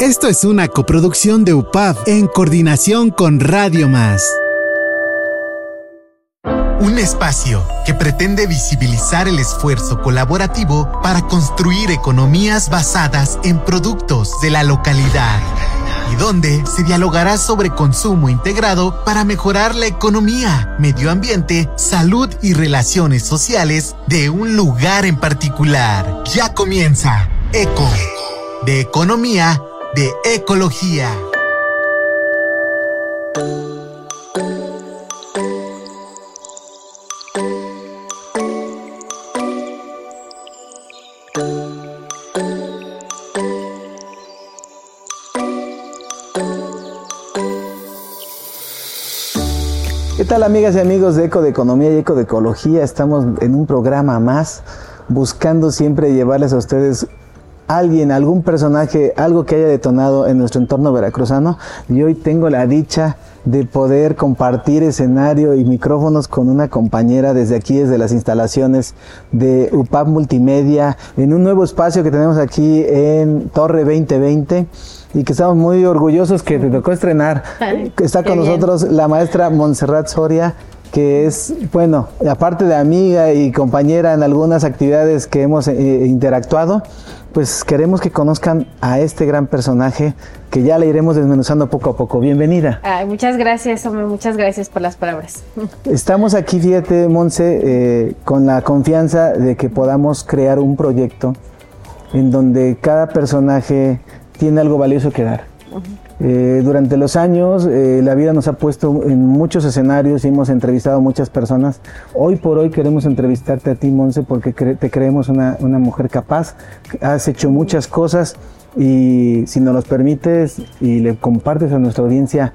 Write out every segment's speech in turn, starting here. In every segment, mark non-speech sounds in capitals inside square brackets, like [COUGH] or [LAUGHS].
Esto es una coproducción de UPAP en coordinación con Radio Más. Un espacio que pretende visibilizar el esfuerzo colaborativo para construir economías basadas en productos de la localidad y donde se dialogará sobre consumo integrado para mejorar la economía, medio ambiente, salud y relaciones sociales de un lugar en particular. Ya comienza ECO, de economía de ecología. ¿Qué tal amigas y amigos de Eco de Economía y Eco de Ecología? Estamos en un programa más buscando siempre llevarles a ustedes alguien, algún personaje, algo que haya detonado en nuestro entorno veracruzano y hoy tengo la dicha de poder compartir escenario y micrófonos con una compañera desde aquí, desde las instalaciones de UPAP Multimedia, en un nuevo espacio que tenemos aquí en Torre 2020 y que estamos muy orgullosos que te tocó estrenar. Está con nosotros la maestra Montserrat Soria, que es, bueno, aparte de amiga y compañera en algunas actividades que hemos eh, interactuado, pues queremos que conozcan a este gran personaje que ya le iremos desmenuzando poco a poco. Bienvenida. muchas gracias, hombre, muchas gracias por las palabras. [LAUGHS] Estamos aquí, fíjate, Monse, eh, con la confianza de que podamos crear un proyecto en donde cada personaje tiene algo valioso que dar. Eh, durante los años, eh, la vida nos ha puesto en muchos escenarios y hemos entrevistado a muchas personas. Hoy por hoy queremos entrevistarte a ti, Monse, porque te creemos una, una, mujer capaz. Has hecho muchas cosas y si nos los permites y le compartes a nuestra audiencia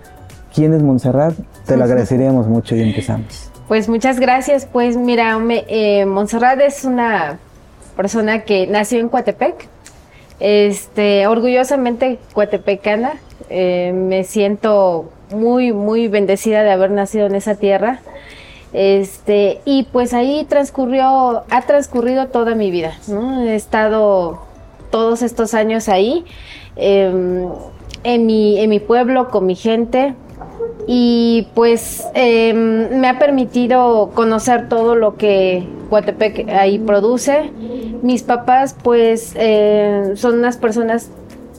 quién es Montserrat, te lo agradeceríamos mucho y empezamos. Pues muchas gracias. Pues mira, eh, Montserrat es una persona que nació en Coatepec, este, orgullosamente coatepecana, eh, me siento muy, muy bendecida de haber nacido en esa tierra. Este, y pues ahí transcurrió, ha transcurrido toda mi vida, He estado todos estos años ahí, em, en, mi, en mi pueblo, con mi gente, y pues em, me ha permitido conocer todo lo que Coatepec ahí produce. Mis papás pues eh, son unas personas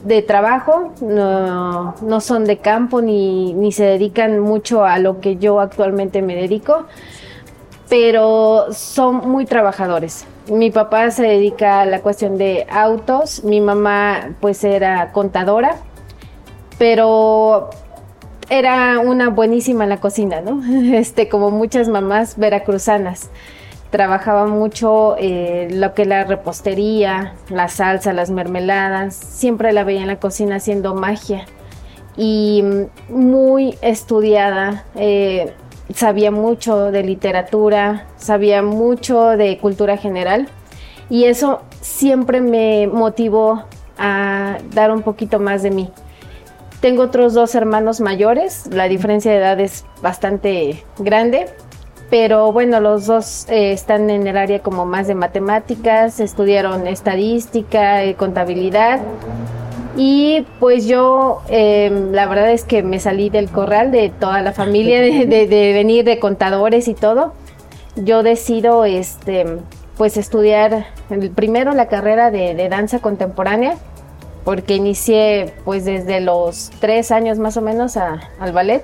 de trabajo, no, no son de campo ni, ni, se dedican mucho a lo que yo actualmente me dedico, pero son muy trabajadores. Mi papá se dedica a la cuestión de autos, mi mamá pues era contadora, pero era una buenísima en la cocina, ¿no? [LAUGHS] Este, como muchas mamás veracruzanas trabajaba mucho eh, lo que la repostería, la salsa, las mermeladas. Siempre la veía en la cocina haciendo magia. Y mm, muy estudiada. Eh, sabía mucho de literatura, sabía mucho de cultura general. Y eso siempre me motivó a dar un poquito más de mí. Tengo otros dos hermanos mayores, la diferencia de edad es bastante grande, pero bueno, los dos eh, están en el área como más de matemáticas, estudiaron estadística, eh, contabilidad. Y pues yo, em, la verdad es que me salí del corral de toda la familia, de, venir de contadores y todo. Yo decido, este, pues estudiar primero la carrera de, danza contemporánea, porque inicié pues desde los tres años más o menos al ballet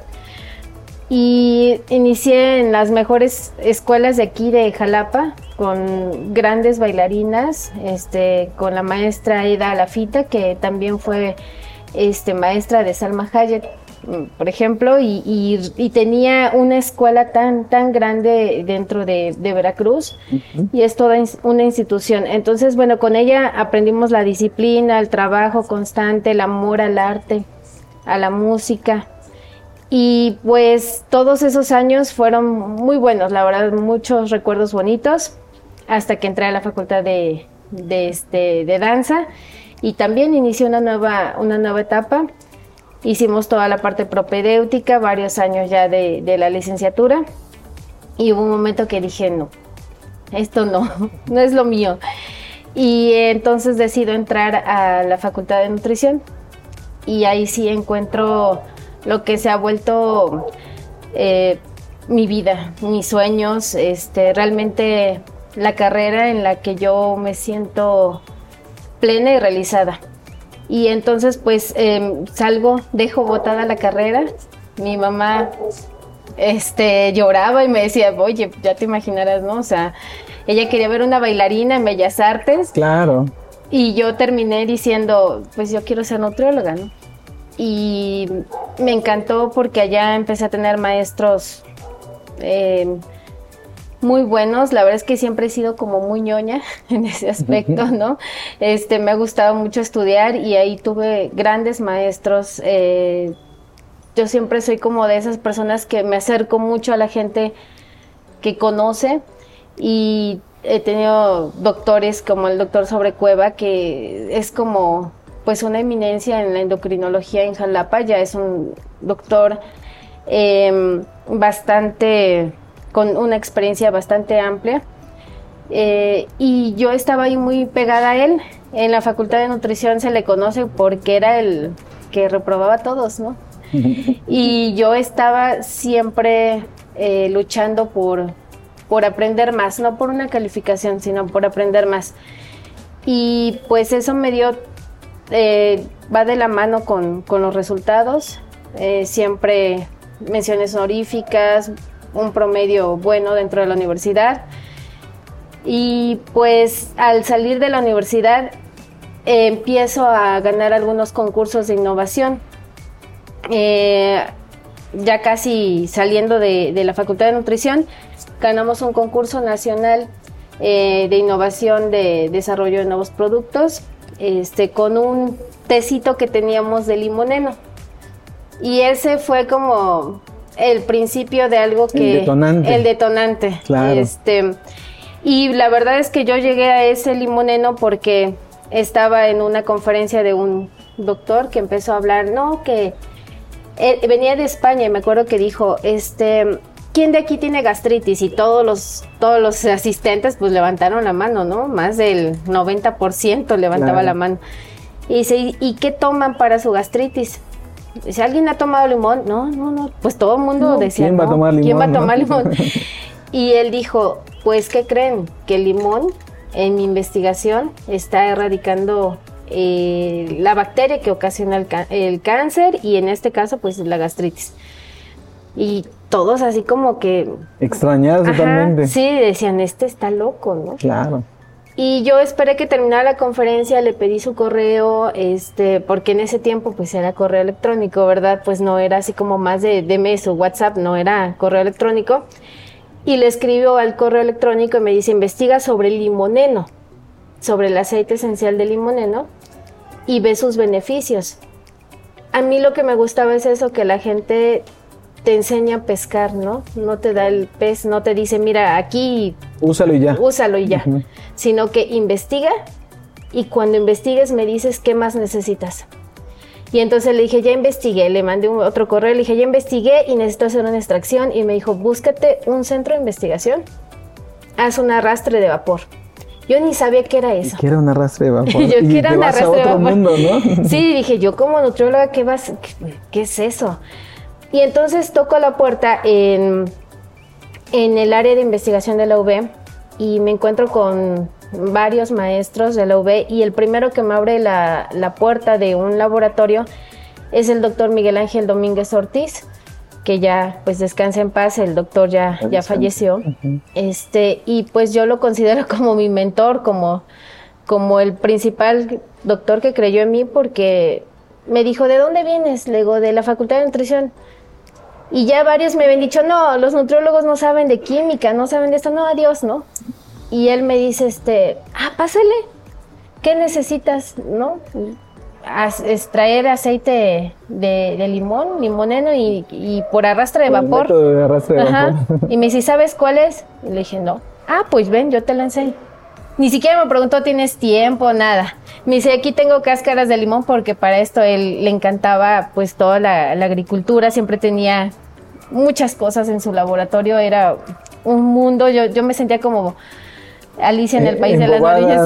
y inicié en las mejores escuelas de aquí de Jalapa con grandes bailarinas, este, con la maestra Ida Lafita, que también fue este, maestra de Salma Hayek, por ejemplo, y, tenía una escuela tan, tan grande dentro de, Veracruz y es toda una institución. Entonces, bueno, con ella aprendimos la disciplina, el trabajo constante, el amor al arte, a la música. Y pues todos esos años fueron muy buenos, la verdad, muchos recuerdos bonitos, hasta que entré a la facultad de, de, este, de danza y también inicié una nueva, una nueva etapa. Hicimos toda la parte propedéutica, varios años ya de, de la licenciatura y hubo un momento que dije, no, esto no, [LAUGHS] no es lo mío. Y entonces decido entrar a la facultad de nutrición y ahí sí encuentro lo que se ha vuelto eh, mi vida, mis sueños, este, realmente la carrera en la que yo me siento plena y realizada. Y entonces pues em, salgo, dejo botada la carrera. Mi mamá este, lloraba y me decía, oye, ya te imaginarás, ¿no? O sea, ella quería ver una bailarina en Bellas Artes. Claro. Y yo terminé diciendo, pues yo quiero ser nutrióloga, ¿no? Y me encantó porque allá empecé a tener maestros eh, muy buenos. La verdad es que siempre he sido como muy ñoña [LAUGHS] en ese aspecto, ¿no? Este, me ha gustado mucho estudiar y ahí tuve grandes maestros. Eh, yo siempre soy como de esas personas que me acerco mucho a la gente que conoce y he tenido doctores como el doctor Sobrecueva que es como pues una eminencia en la endocrinología en Jalapa, ya es un doctor em, bastante, con una experiencia bastante amplia. Eh, y yo estaba ahí muy pegada a él. En la Facultad de Nutrición se le conoce porque era el que reprobaba a todos, ¿no? [LAUGHS] y yo estaba siempre eh, luchando por, por aprender más, no por una calificación, sino por aprender más. Y pues eso me dio eh, va de la mano con, los resultados. Eh, siempre menciones honoríficas, un promedio bueno dentro de la universidad. Y pues al salir de la universidad eh, empiezo a ganar algunos concursos de innovación. ya casi saliendo de, de, la Facultad de Nutrición, ganamos un concurso nacional de innovación de desarrollo de nuevos productos este, con un tecito que teníamos de limoneno. Y ese fue como el principio de algo que... El detonante. El detonante. Claro. Este, y la verdad es que yo llegué a ese limoneno porque estaba en una conferencia de un doctor que empezó a hablar, no, que eh, venía de España y me acuerdo que dijo, este, ¿quién de aquí tiene gastritis? Y todos los, todos los asistentes pues levantaron la mano, ¿no? Más del 90% levantaba la mano. Y dice, ¿y qué toman para su gastritis? Si ¿alguien ha tomado limón? No, no, no. Pues todo el mundo decía, ¿quién va a tomar limón? ¿Quién va a tomar limón? [LAUGHS] y él dijo, pues, ¿qué creen? Que el limón, en mi investigación, está erradicando eh, la bacteria que ocasiona el, el, cáncer y en este caso, pues, la gastritis. Y todos así como que... Extrañados totalmente. Sí, decían, este está loco, ¿no? Claro. Y yo esperé que terminara la conferencia, le pedí su correo, este, porque en ese tiempo pues era correo electrónico, ¿verdad? Pues no era así como más de, de mes o WhatsApp, no era correo electrónico. Y le escribo al correo electrónico y me dice, investiga sobre el limoneno, sobre el aceite esencial de limoneno y ve sus beneficios. A mí lo que me gustaba es eso, que la gente te enseña a pescar, ¿no? No te da el pez, no te dice, mira, aquí... Úsalo y ya. Úsalo y ya. Sino que investiga y cuando investigues me dices qué más necesitas. Y entonces le dije, ya investigué, le mandé un, otro correo, le dije, ya investigué y necesito hacer una extracción. Y me dijo, búscate un centro de investigación, haz un arrastre de vapor. Yo ni sabía qué era eso. Que era un arrastre de vapor. [LAUGHS] yo y era un arrastre de vapor. Mundo, ¿no? [LAUGHS] sí, dije, yo como nutrióloga, ¿qué, vas, qué es eso? Y entonces toco la puerta en, en el área de investigación de la UB y me encuentro con varios maestros de la UB y el primero que me abre la, la puerta de un laboratorio es el doctor Miguel Ángel Domínguez Ortiz que ya pues descansa en paz, el doctor ya, ya falleció. Este, y pues yo lo considero [LAUGHS] como mi mentor, como, como el principal doctor que creyó en mí porque me dijo, ¿de dónde vienes? Le digo, de la Facultad de Nutrición. Y ya varios me habían dicho, no, los nutriólogos no saben de química, no saben de esto, no, adiós, ¿no? Y él me dice, este, ah, pásale, ¿qué necesitas, no? extraer aceite de, limón, limoneno y, y, por arrastre de vapor. De arrastre de Ajá. vapor. Y me dice, ¿sabes cuál es? Y le dije, no. Ah, pues ven, yo te la enseño. Ni siquiera me preguntó, ¿tienes tiempo? Nada. Me dice, aquí tengo cáscaras de limón porque para esto él le encantaba pues toda la, la agricultura, siempre tenía muchas cosas en su laboratorio, era un mundo, yo, yo me sentía como Alicia en el Eh, País de las Maravillas.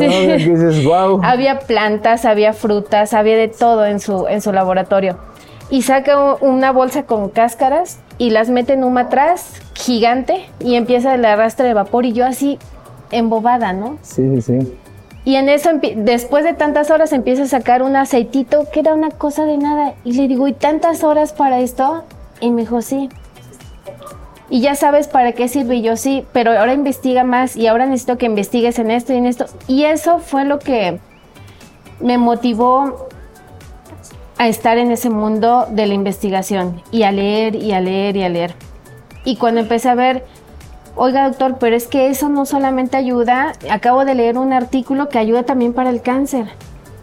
[LAUGHS] Había plantas, había frutas, había de todo en su, en su laboratorio. Y saca una bolsa con cáscaras y las mete en un matraz gigante y empieza el arrastre de vapor y yo así embobada, ¿no? Sí, sí, sí. Y en eso, después de tantas horas, empieza a sacar un aceitito que era una cosa de nada. Y le digo, ¿y tantas horas para esto? Y me dijo, sí. Y ya sabes para qué sirve. Y yo, sí, pero ahora investiga más y ahora necesito que investigues en esto y en esto. Y eso fue lo que me motivó a estar en ese mundo de la investigación y a leer y a leer y a leer. Y cuando empecé a ver, oiga doctor, pero es que eso no solamente ayuda, acabo de leer un artículo que ayuda también para el cáncer.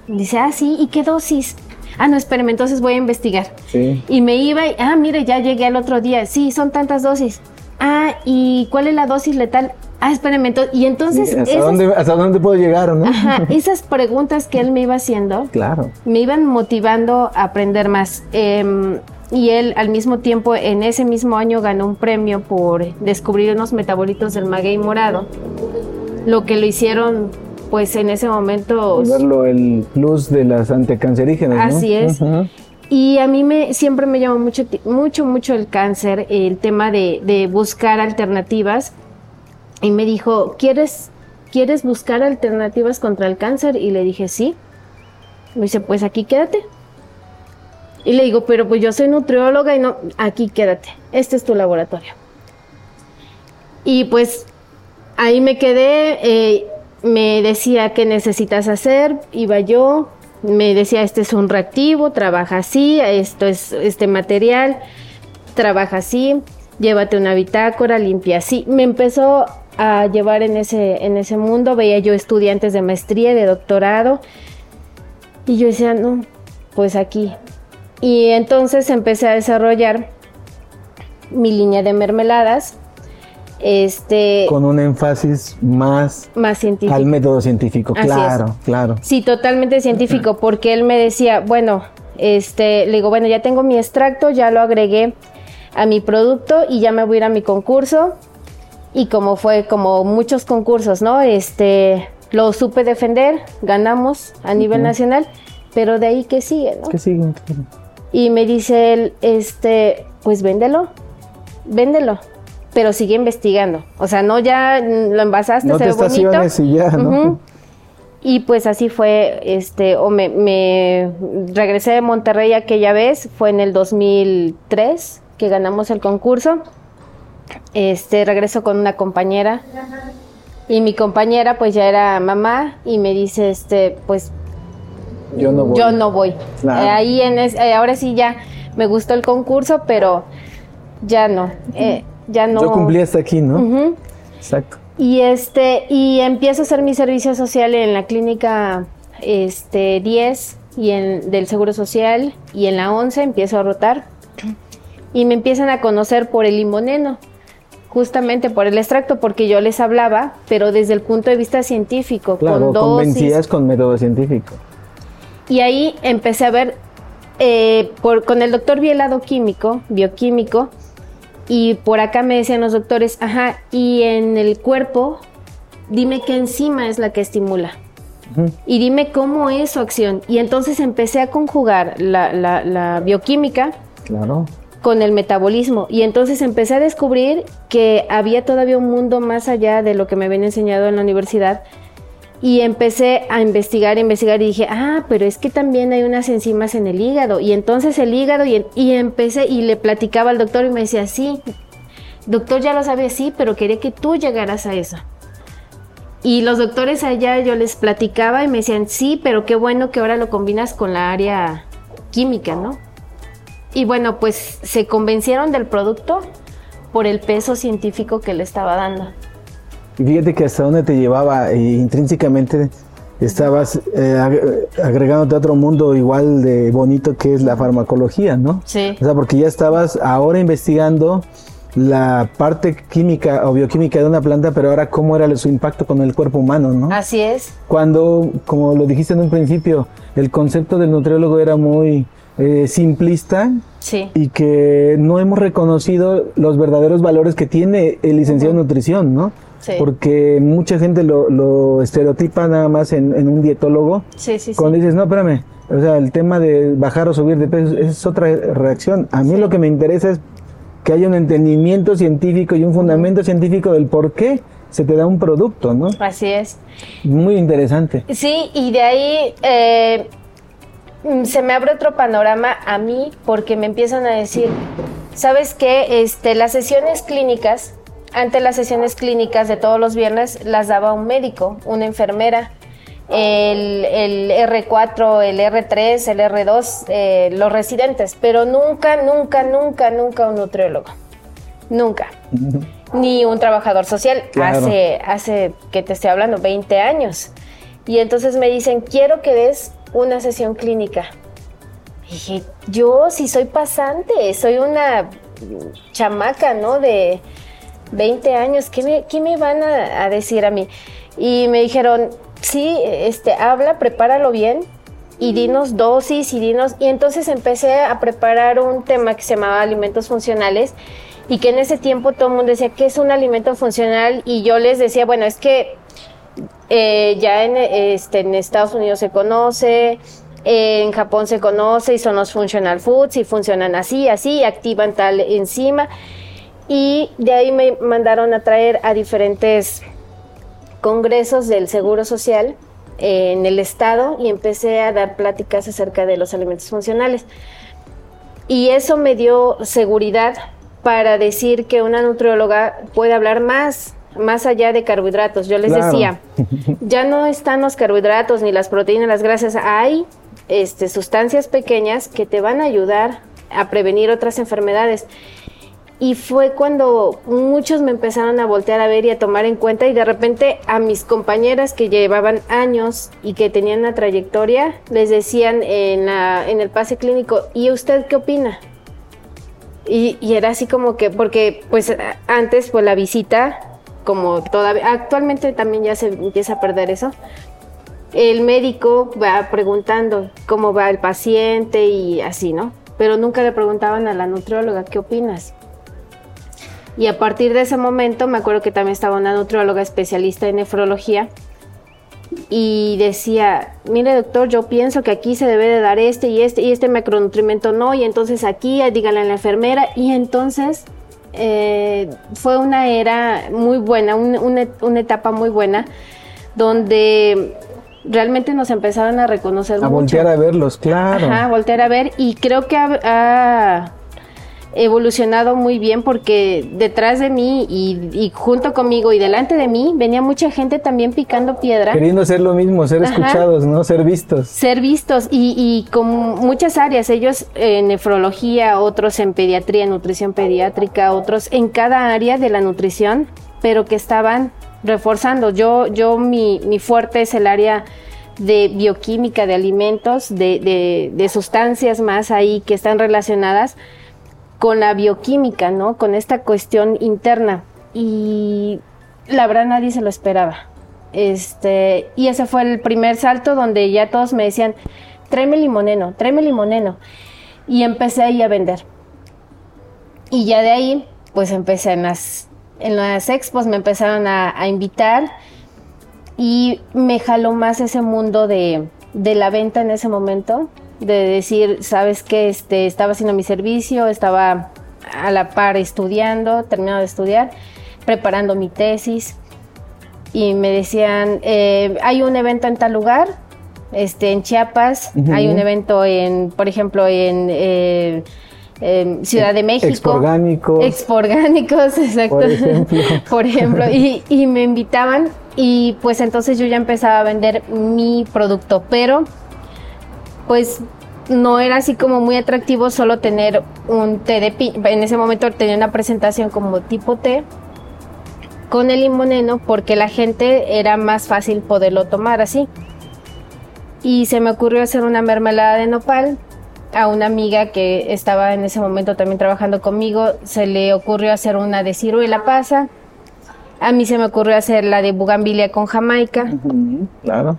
Dice, ah, sí, ¿y qué dosis? Ah, no, espérame, entonces voy a investigar. Sí. Y me iba y, ah, mire, ya llegué al otro día. Sí, son tantas dosis. Ah, ¿y cuál es la dosis letal? Ah, espérame, entonces, y entonces ¿Hasta, esas, dónde, ¿Hasta dónde puedo llegar, no? ajá, esas preguntas que él me iba haciendo Claro. me iban motivando a aprender más. Em, y él al mismo tiempo, en ese mismo año, ganó un premio por descubrir unos metabolitos del maguey morado. Lo que lo hicieron, pues en ese momento... Verlo el plus de las anticancerígenas, ¿no? Así es. Y a mí me siempre me llamó mucho, mucho, mucho el cáncer, el tema de, de buscar alternativas. Y me dijo, ¿quieres, ¿quieres buscar alternativas contra el cáncer? Y le dije, sí. Me dice, pues aquí quédate. Y le digo, pero pues yo soy nutrióloga y no, aquí quédate. Este es tu laboratorio. Y pues ahí me quedé, eh, me decía qué necesitas hacer, iba yo, me decía este es un reactivo, trabaja así, esto es este material, trabaja así, llévate una bitácora, limpia así. Me empezó a llevar en ese, en ese mundo, veía yo estudiantes de maestría, de doctorado, y yo decía, no, pues aquí. Y entonces empecé a desarrollar mi línea de mermeladas, este, Con un énfasis más más científico. al método científico. Así claro, claro. Sí, totalmente científico, porque él me decía, bueno, este, le digo, bueno, ya tengo mi extracto, ya lo agregué a mi producto y ya me voy a ir a mi concurso. Y como fue como muchos concursos, ¿no? Este, lo supe defender, ganamos a nivel nacional, pero de ahí que sigue, ¿no? ¿Qué sigue? Y me dice él, este, pues véndelo, véndelo, pero sigue investigando. O sea, no ya lo envasaste, No se te ve bonito. y ya, ¿no? Y pues así fue, este, o me, me regresé de Monterrey aquella vez, fue en el 2003 que ganamos el concurso. Este, regreso con una compañera y mi compañera pues ya era mamá y me dice, este, pues Yo no voy. yo no voy. Claro. Eh, ahí en es- eh, ahora sí ya me gustó el concurso, pero ya no, eh, ya no. Yo cumplí hasta aquí, ¿no? Exacto. Y este, y empiezo a hacer mi servicio social en la clínica este 10 y en del Seguro Social y en la 11 empiezo a rotar. Y me empiezan a conocer por el limoneno, justamente por el extracto, porque yo les hablaba, pero desde el punto de vista científico, Claro, con dosis. convencías con método científico. Y ahí empecé a ver eh, por, con el doctor Vielado químico, bioquímico, y por acá me decían los doctores, ajá, y en el cuerpo, dime qué enzima es la que estimula. Y dime cómo es su acción. Y entonces empecé a conjugar la, la- la bioquímica Claro. con el metabolismo. Y entonces empecé a descubrir que había todavía un mundo más allá de lo que me habían enseñado en la universidad. Y empecé a investigar, investigar y dije, ah, pero es que también hay unas enzimas en el hígado. Y entonces el hígado, y, y empecé y le platicaba al doctor y me decía, sí, doctor ya lo sabía, sí, pero quería que tú llegaras a eso. Y los doctores allá yo les platicaba y me decían, sí, pero qué bueno que ahora lo combinas con la área química, ¿no? Y bueno, pues se convencieron del producto por el peso científico que le estaba dando. Y fíjate que hasta dónde te llevaba eh, intrínsecamente estabas eh, ag- agregándote a otro mundo igual de bonito que es la farmacología, ¿no? Sí. O sea, porque ya estabas ahora investigando la parte química o bioquímica de una planta, pero ahora cómo era su impacto con el cuerpo humano, ¿no? Así es. Cuando, como lo dijiste en un principio, el concepto del nutriólogo era muy eh, simplista Sí. y que no hemos reconocido los verdaderos valores que tiene el licenciado en nutrición, ¿no? Sí. Porque mucha gente lo, lo estereotipa nada más en, en un dietólogo. Sí. Cuando dices, no, espérame, o sea, el tema de bajar o subir de peso es otra reacción. A mí lo que me interesa es que haya un entendimiento científico y un fundamento científico del por qué se te da un producto, ¿no? Así es. Muy interesante. Sí, y de ahí eh, se me abre otro panorama a mí porque me empiezan a decir, ¿sabes qué? Este, las sesiones clínicas, antes las sesiones clínicas de todos los viernes las daba un médico, una enfermera. El, el R4, el R3, el R2, eh, los residentes, pero nunca, nunca, nunca, nunca un nutriólogo. Nunca. Ni un trabajador social. Claro. Hace, hace, que te estoy hablando, 20 años. Y entonces me dicen, quiero que des una sesión clínica. Y dije, yo si soy pasante, soy una chamaca, ¿no? De 20 años, ¿qué me, qué me van a, a decir a mí? Y me dijeron, sí, este, habla, prepáralo bien y dinos dosis y dinos... Y entonces empecé a preparar un tema que se llamaba alimentos funcionales y que en ese tiempo todo el mundo decía, ¿qué es un alimento funcional? Y yo les decía, bueno, es que eh, ya en, este, en Estados Unidos se conoce, en Japón se conoce y son los functional foods y funcionan así, así, activan tal enzima. Y de ahí me mandaron a traer a diferentes congresos del Seguro Social eh, en el estado y empecé a dar pláticas acerca de los alimentos funcionales. Y eso me dio seguridad para decir que una nutrióloga puede hablar más, más allá de carbohidratos. Yo les Claro. decía, ya no están los carbohidratos ni las proteínas, las grasas, hay este, sustancias pequeñas que te van a ayudar a prevenir otras enfermedades. Y fue cuando muchos me empezaron a voltear a ver y a tomar en cuenta y de repente a mis compañeras que llevaban años y que tenían una trayectoria, les decían en, la- en el pase clínico, ¿y usted qué opina? Y, y era así como que, porque pues antes pues la visita, como todavía, actualmente también ya se empieza a perder eso, el médico va preguntando cómo va el paciente y así, ¿no? Pero nunca le preguntaban a la nutrióloga, ¿qué opinas? Y a partir de ese momento me acuerdo que también estaba una nutrióloga especialista en nefrología y decía, mire doctor, yo pienso que aquí se debe de dar este y este y este macronutrimento no, y entonces aquí dígale a la enfermera y entonces eh, fue una era muy buena, un- una, una etapa muy buena donde realmente nos empezaron a reconocer A mucho. voltear a verlos, claro. Ajá, voltear a ver y creo que ha, ha evolucionado muy bien porque detrás de mí y, y junto conmigo y delante de mí venía mucha gente también picando piedra. Queriendo ser lo mismo, ser Ajá. escuchados, ¿no? Ser vistos. Ser vistos y, y con muchas áreas, ellos en nefrología, otros en pediatría, nutrición pediátrica, otros en cada área de la nutrición, pero que estaban reforzando. Yo, yo mi, mi fuerte es el área de bioquímica de alimentos, de, de, de sustancias más ahí que están relacionadas con la bioquímica, ¿no? Con esta cuestión interna. Y la verdad nadie se lo esperaba. Este, y ese fue el primer salto donde ya todos me decían, tráeme limoneno, tráeme limoneno. Y empecé ahí a vender. Y ya de ahí, pues empecé en las, en las expos, me empezaron a, a invitar y me jaló más ese mundo de, de la venta en ese momento, de decir, sabes que este, estaba haciendo mi servicio, estaba a la par estudiando, terminando de estudiar, preparando mi tesis y me decían, eh, hay un evento en tal lugar, este, en Chiapas, hay un evento en, por ejemplo, en eh, Ciudad de México. Expo Orgánicos. Expo Orgánicos, [LAUGHS] exacto. Por ejemplo. [LAUGHS] Por ejemplo, y, y me invitaban y pues entonces yo ya empezaba a vender mi producto, pero pues no era así como muy atractivo solo tener un té de piña. En ese momento tenía una presentación como tipo té con el limoneno porque la gente era más fácil poderlo tomar así. Y se me ocurrió hacer una mermelada de nopal. A una amiga que estaba en ese momento también trabajando conmigo, se le ocurrió hacer una de ciruela pasa. A mí se me ocurrió hacer la de bugambilia con jamaica. Claro.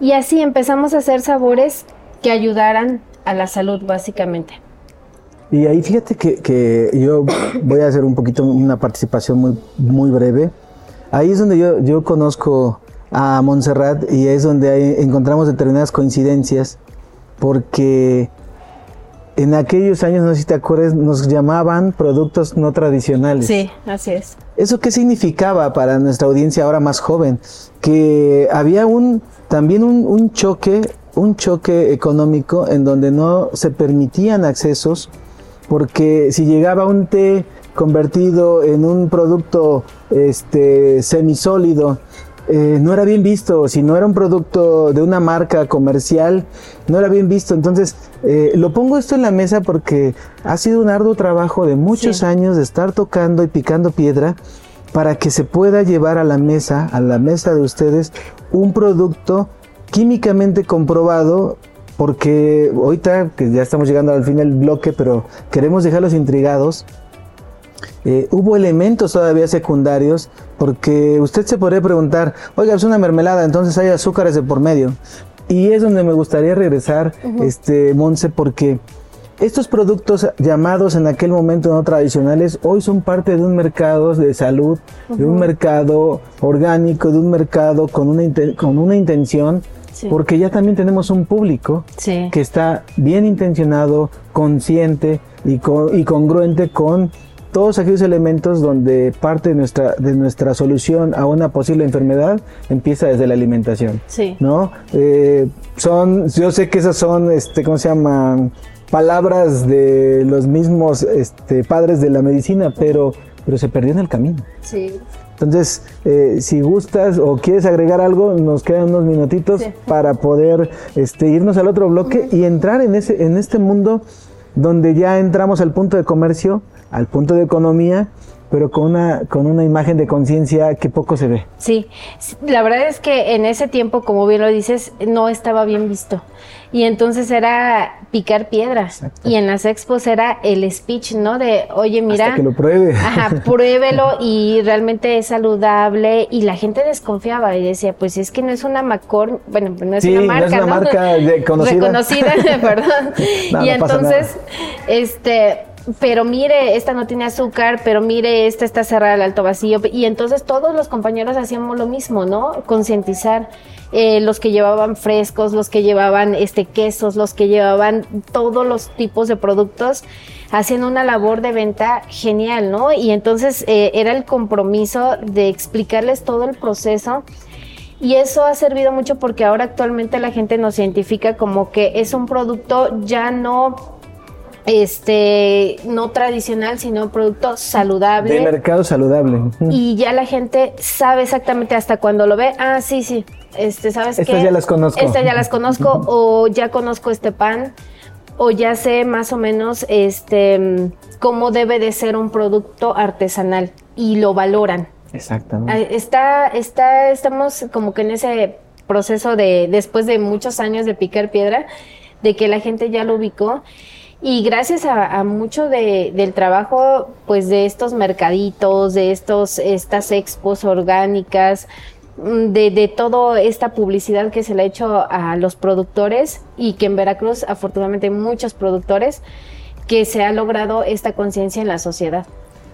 Y así empezamos a hacer sabores que ayudaran a la salud básicamente. Y ahí fíjate que, que, yo voy a hacer un poquito una participación muy, muy breve. Ahí es donde yo, yo conozco a Montserrat y es donde encontramos determinadas coincidencias porque en aquellos años, no sé si te acuerdas, nos llamaban productos no tradicionales. Sí, así es. ¿Eso qué significaba para nuestra audiencia ahora más joven? Que había un también un, un choque, un choque económico en donde no se permitían accesos porque si llegaba un té convertido en un producto este, semisólido, eh, no era bien visto, si no era un producto de una marca comercial, no era bien visto. Entonces, eh, lo pongo esto en la mesa porque ha sido un arduo trabajo de muchos años de estar tocando y picando piedra para que se pueda llevar a la mesa, a la mesa de ustedes, un producto químicamente comprobado porque ahorita que ya estamos llegando al fin del bloque, pero queremos dejarlos intrigados. Eh, hubo elementos todavía secundarios, porque usted se podría preguntar, oiga, es una mermelada, entonces hay azúcares de por medio. Y es donde me gustaría regresar, este, Monse, porque estos productos llamados en aquel momento no tradicionales, hoy son parte de un mercado de salud, de un mercado orgánico, de un mercado con una, con una intención porque ya también tenemos un público que está bien intencionado, consciente y, y congruente con todos aquellos elementos donde parte de nuestra, de nuestra solución a una posible enfermedad empieza desde la alimentación. Sí. ¿No? Eh, son, yo sé que esas son, este, ¿cómo se llaman? Palabras de los mismos este, padres de la medicina, pero, pero se perdió en el camino. Sí. Entonces, eh, si gustas o quieres agregar algo, nos quedan unos minutitos para poder este, irnos al otro bloque y entrar en, ese, en este mundo donde ya entramos al punto de comercio, al punto de economía pero con una, con una imagen de conciencia que poco se ve. Sí, la verdad es que en ese tiempo, como bien lo dices, no estaba bien visto. Y entonces era picar piedras. Y en las expos era el speech, ¿no? De, oye, mira. Hasta que lo pruebe. [LAUGHS] Ajá, pruébelo y realmente es saludable. Y la gente desconfiaba y decía, pues es que no es una Macor, bueno, no es una marca. No es una marca conocida. Reconocida, [LAUGHS] perdón. [LAUGHS] y entonces, este pero mire, esta no tiene azúcar, pero mire, esta está cerrada al alto vacío. Y entonces todos los compañeros hacíamos lo mismo, ¿no? Concientizar. Eh, los que llevaban frescos, los que llevaban este quesos, los que llevaban todos los tipos de productos, hacían una labor de venta genial, ¿no? Y entonces eh, era el compromiso de explicarles todo el proceso. Y eso ha servido mucho porque ahora actualmente la gente nos identifica como que es un producto ya no este no tradicional, sino producto saludable. De mercado saludable. Y ya la gente sabe exactamente hasta cuando lo ve, ah, sí, sí, este, ¿sabes Estas ya las conozco. Estas ya las conozco o ya conozco este pan o ya sé más o menos este cómo debe de ser un producto artesanal y lo valoran. Exactamente. Está está estamos como que en ese proceso de después de muchos años de picar piedra de que la gente ya lo ubicó y gracias a, mucho de, del trabajo, pues de estos mercaditos, de estos, estas expos orgánicas, mm, de, de toda esta publicidad que se le ha hecho a los productores y que en Veracruz afortunadamente hay muchos productores que se ha logrado esta conciencia en la sociedad.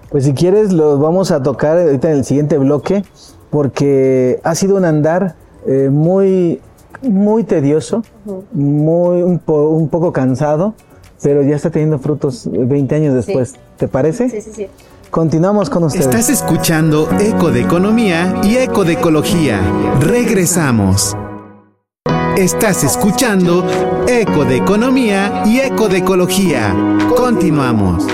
Pues si quieres los vamos a tocar ahorita en el siguiente bloque porque ha sido un andar eh, muy muy tedioso, muy un, un poco cansado, pero ya está teniendo frutos 20 años después. ¿Te parece? Sí, sí, sí. Continuamos con ustedes. Estás escuchando Eco de Economía y Eco de Ecología. Regresamos. Estás escuchando Eco de Economía y Eco de Ecología. Continuamos.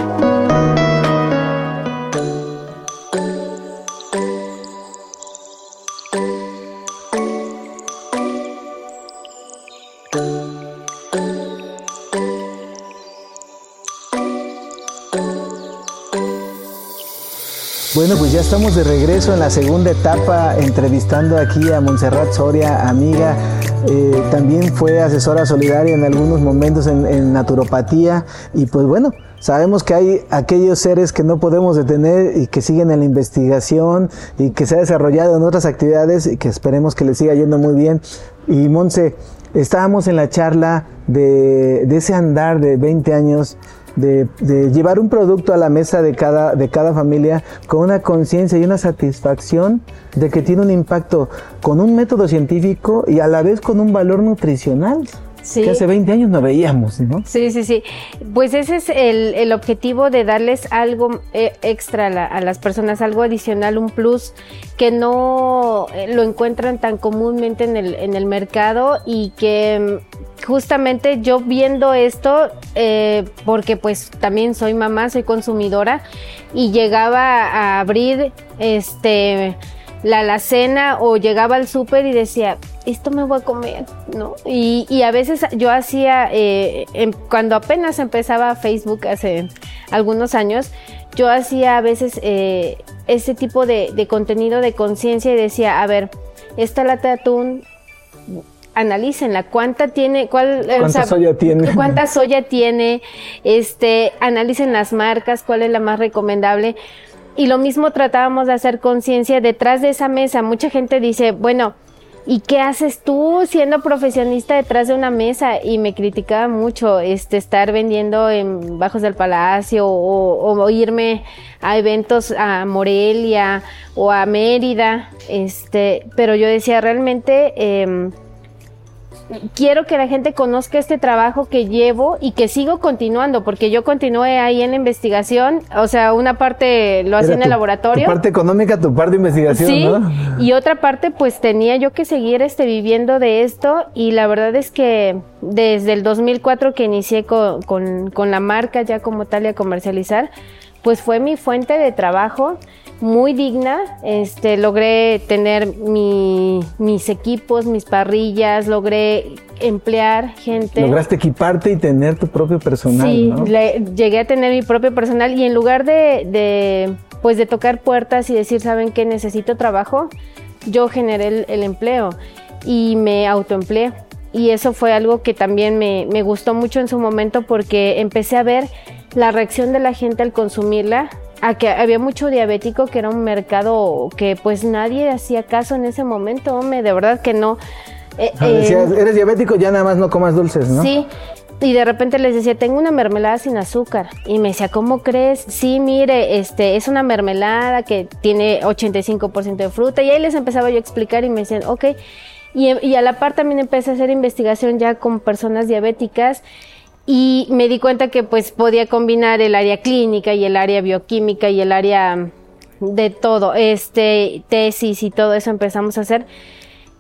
Estamos de regreso en la segunda etapa, entrevistando aquí a Montserrat Soria, amiga. Eh, también fue asesora solidaria en algunos momentos en, naturopatía. Y pues bueno, sabemos que hay aquellos seres que no podemos detener y que siguen en la investigación y que se ha desarrollado en otras actividades y que esperemos que les siga yendo muy bien. Y Monse, estábamos en la charla de, de ese andar de 20 años de, llevar un producto a la mesa de cada, de cada familia con una conciencia y una satisfacción de que tiene un impacto con un método científico y a la vez con un valor nutricional. Que hace 20 años no veíamos, ¿no? Sí, sí, sí. Pues ese es el, objetivo de darles algo eh, extra a, las personas, algo adicional, un plus que no eh, lo encuentran tan comúnmente en el, en el mercado y que justamente yo viendo esto, eh, porque pues también soy mamá, soy consumidora y llegaba a abrir este la alacena o llegaba al súper y decía, esto me voy a comer, ¿no? Y, y a veces yo hacía, eh, em, cuando apenas empezaba Facebook hace algunos años, yo hacía a veces eh, ese tipo de, contenido de conciencia y decía, a ver, esta lata de atún, analícenla, cuánta tiene, cuál, cuánta soya tiene, [LAUGHS] cuánta soya tiene, este, analicen las marcas, cuál es la más recomendable y lo mismo tratábamos de hacer conciencia detrás de esa mesa. Mucha gente dice, bueno, ¿y qué haces tú siendo profesionista detrás de una mesa? Y me criticaba mucho este, estar vendiendo en Bajos del Palacio o, irme a eventos a Morelia o a Mérida. Este, pero yo decía, realmente... Eh, quiero que la gente conozca este trabajo que llevo y que sigo continuando, porque yo continué ahí en la investigación, o sea, una parte lo hacía en el laboratorio. Tu parte económica, tu parte de investigación, sí, Y otra parte, pues tenía yo que seguir este, viviendo de esto, y la verdad es que desde el 2004 que inicié con, con, con la marca ya como tal y a comercializar, pues fue mi fuente de trabajo muy digna. Este, logré tener mis equipos, mis parrillas, logré emplear gente. Lograste equiparte y tener tu propio personal. Sí, llegué a tener mi propio personal y en lugar de, pues de tocar puertas y decir, ¿saben qué? Necesito trabajo, yo generé el, empleo y me autoempleé. Y eso fue algo que también me, me gustó mucho en su momento porque empecé a ver la reacción de la gente al consumirla a que había mucho diabético, que era un mercado que pues nadie hacía caso en ese momento, hombre, de verdad que no. Eh, ah, eh, eres diabético, ya nada más no comas dulces, ¿no? Sí. Y de repente les decía, tengo una mermelada sin azúcar. Y me decía, ¿cómo crees? Sí, mire, este, es una mermelada que tiene 85% de fruta. Y ahí les empezaba yo a explicar y me decían, ok. Y, y a la par también empecé a hacer investigación ya con personas diabéticas y me di cuenta que pues podía combinar el área clínica y el área bioquímica y el área de todo, este, tesis y todo eso empezamos a hacer.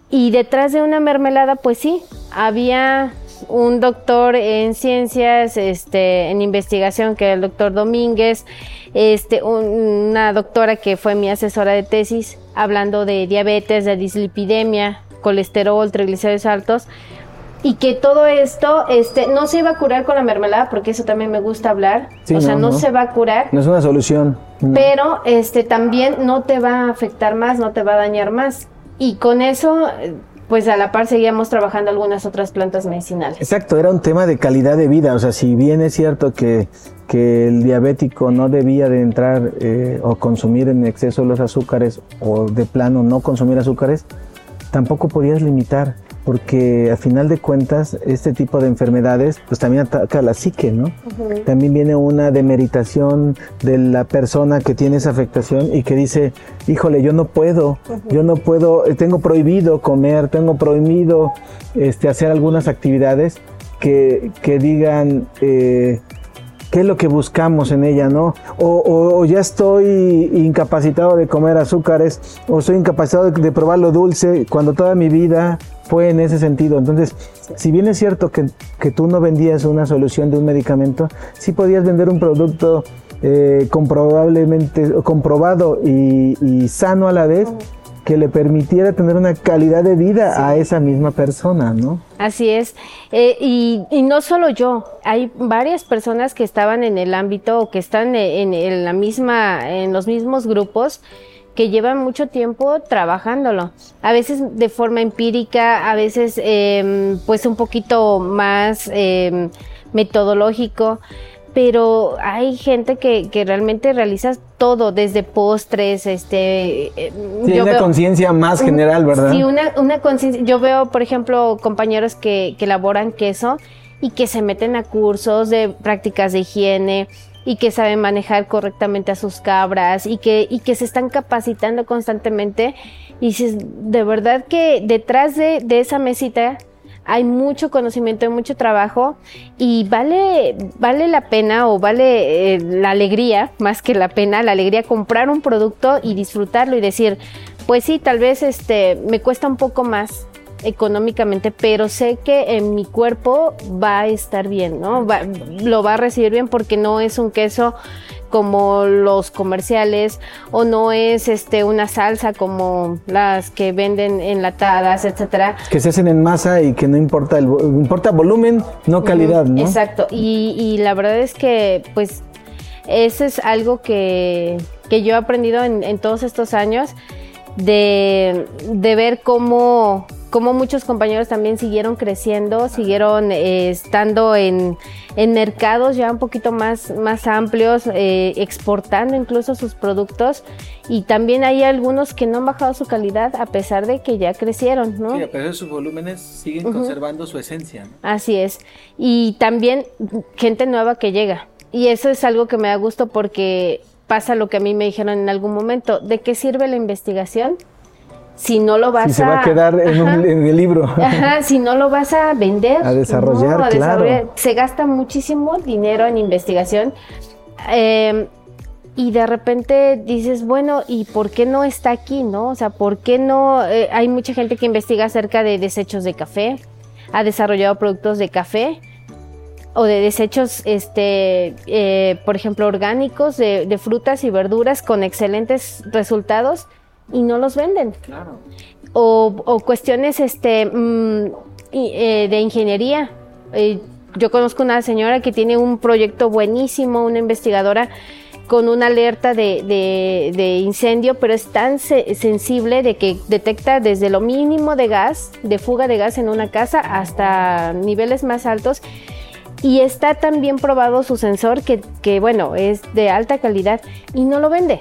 Y detrás de una mermelada, pues sí, había un doctor en ciencias, este, en investigación, que era el doctor Domínguez, este, una doctora que fue mi asesora de tesis, hablando de diabetes, de dislipidemia, colesterol, triglicéridos altos, y que todo esto este, no se iba a curar con la mermelada, porque eso también me gusta hablar. o sea, no, se va a curar. No es una solución. Pero este, también no te va a afectar más, no te va a dañar más. Y con eso, pues a la par seguíamos trabajando algunas otras plantas medicinales. Exacto, era un tema de calidad de vida. O sea, si bien es cierto que, que el diabético no debía de entrar eh, o consumir en exceso los azúcares o de plano no consumir azúcares, tampoco podías limitar porque a final de cuentas este tipo de enfermedades pues también ataca a la psique, ¿no? También viene una demeritación de la persona que tiene esa afectación y que dice, híjole, yo no puedo, yo no puedo, eh, tengo prohibido comer, tengo prohibido este, hacer algunas actividades que, que digan... Eh, qué es lo que buscamos en ella, ¿no? O, ya estoy incapacitado de comer azúcares, o estoy incapacitado de, probar lo dulce, cuando toda mi vida fue en ese sentido. Entonces, si bien es cierto que, tú no vendías una solución de un medicamento, sí podías vender un producto eh, comprobablemente comprobado y, sano a la vez que le permitiera tener una calidad de vida a esa misma persona, ¿no? Así es. Eh, y, no solo yo, hay varias personas que estaban en el ámbito o que están en, la misma, en los mismos grupos que llevan mucho tiempo trabajándolo. A veces de forma empírica, a veces em, pues un poquito más em, metodológico pero hay gente que, que realmente realiza todo, desde postres, este... Eh, sí, una conciencia más general, ¿verdad? Sí, una, una conciencia. Yo veo, por ejemplo, compañeros que, que elaboran queso y que se meten a cursos de prácticas de higiene, y que saben manejar correctamente a sus cabras y que, y que se están capacitando constantemente. Y si de verdad que detrás de, de esa mesita hay mucho conocimiento, hay mucho trabajo y vale, vale la pena o vale eh, la alegría, más que la pena, la alegría comprar un producto y disfrutarlo y decir, pues sí, tal vez este me cuesta un poco más económicamente, pero sé que en mi cuerpo va a estar bien, ¿no? lo va a recibir bien porque no es un queso como los comerciales o no es este una salsa como las que venden enlatadas, etcétera. Que se hacen en masa y que no importa el importa volumen, no calidad, ¿no? Exacto. Y, y la verdad es que pues eso es algo que, que yo he aprendido en, en todos estos años de, de ver cómo como muchos compañeros también siguieron creciendo, siguieron eh, estando en, mercados ya un poquito más, más amplios, eh, exportando incluso sus productos y también hay algunos que no han bajado su calidad a pesar de que ya crecieron, ¿no? Sí, a pesar de sus volúmenes siguen conservando su esencia. Así es. Y también gente nueva que llega. Y eso es algo que me da gusto porque pasa lo que a mí me dijeron en algún momento, ¿de qué sirve la investigación? Si no lo vas si a... se va a quedar en, el libro. Ajá, si no lo vas a vender. A desarrollar, claro. Se gasta muchísimo dinero en investigación. Em, y de repente dices, bueno, ¿y por qué no está aquí, no? O sea, ¿por qué no? Eh, hay mucha gente que investiga acerca de desechos de café, ha desarrollado productos de café o de desechos, este, eh, por ejemplo, orgánicos de, de frutas y verduras con excelentes resultados y no los venden. Claro. O, cuestiones este, mm, eh, de ingeniería. Eh, yo conozco una señora que tiene un proyecto buenísimo, una investigadora con una alerta de, de, incendio, pero es tan sensible de que detecta desde lo mínimo de gas, de fuga de gas en una casa, hasta niveles más altos. Y está tan bien probado su sensor que, que bueno, es de alta calidad y no lo vende.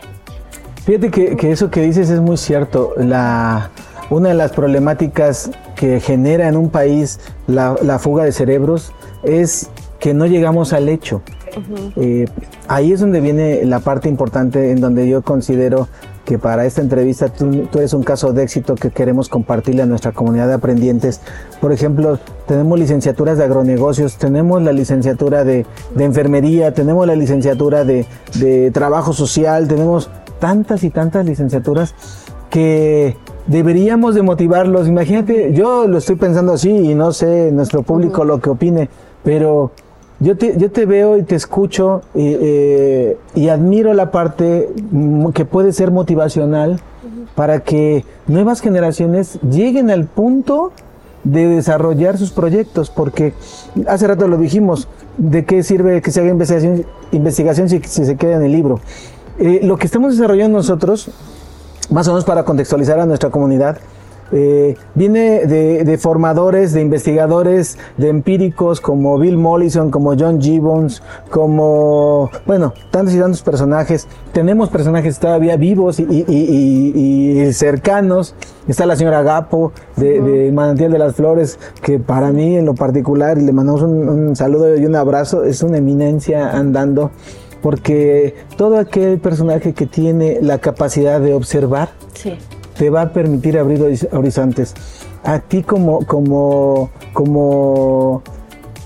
Fíjate que, eso que dices es muy cierto. La, una de las problemáticas que genera en un país la, fuga de cerebros es que no llegamos al hecho. Eh, ahí es donde viene la parte importante en donde yo considero que para esta entrevista tú, eres un caso de éxito que queremos compartirle a nuestra comunidad de aprendientes. Por ejemplo, tenemos licenciaturas de agronegocios, tenemos la licenciatura de, enfermería, tenemos la licenciatura de, de trabajo social, tenemos tantas y tantas licenciaturas que deberíamos de motivarlos. Imagínate, yo lo estoy pensando así y no sé nuestro público lo que opine, pero yo te, yo te veo y te escucho eh, y admiro la parte que puede ser motivacional para que nuevas generaciones lleguen al punto de desarrollar sus proyectos, porque hace rato lo dijimos, ¿de qué sirve que se haga investigación, investigación si, si se queda en el libro? Eh, lo que estamos desarrollando nosotros, más o menos para contextualizar a nuestra comunidad, eh, viene de, formadores, de investigadores, de empíricos como Bill Mollison, como John Gibbons, como, bueno, tantos y tantos personajes. Tenemos personajes todavía vivos y, cercanos. Está la señora Gapo de, Manantial de las Flores, que para mí en lo particular, le mandamos un saludo y un abrazo, es una eminencia andando porque todo aquel personaje que tiene la capacidad de observar te va a permitir abrir horizontes. A ti como, como, como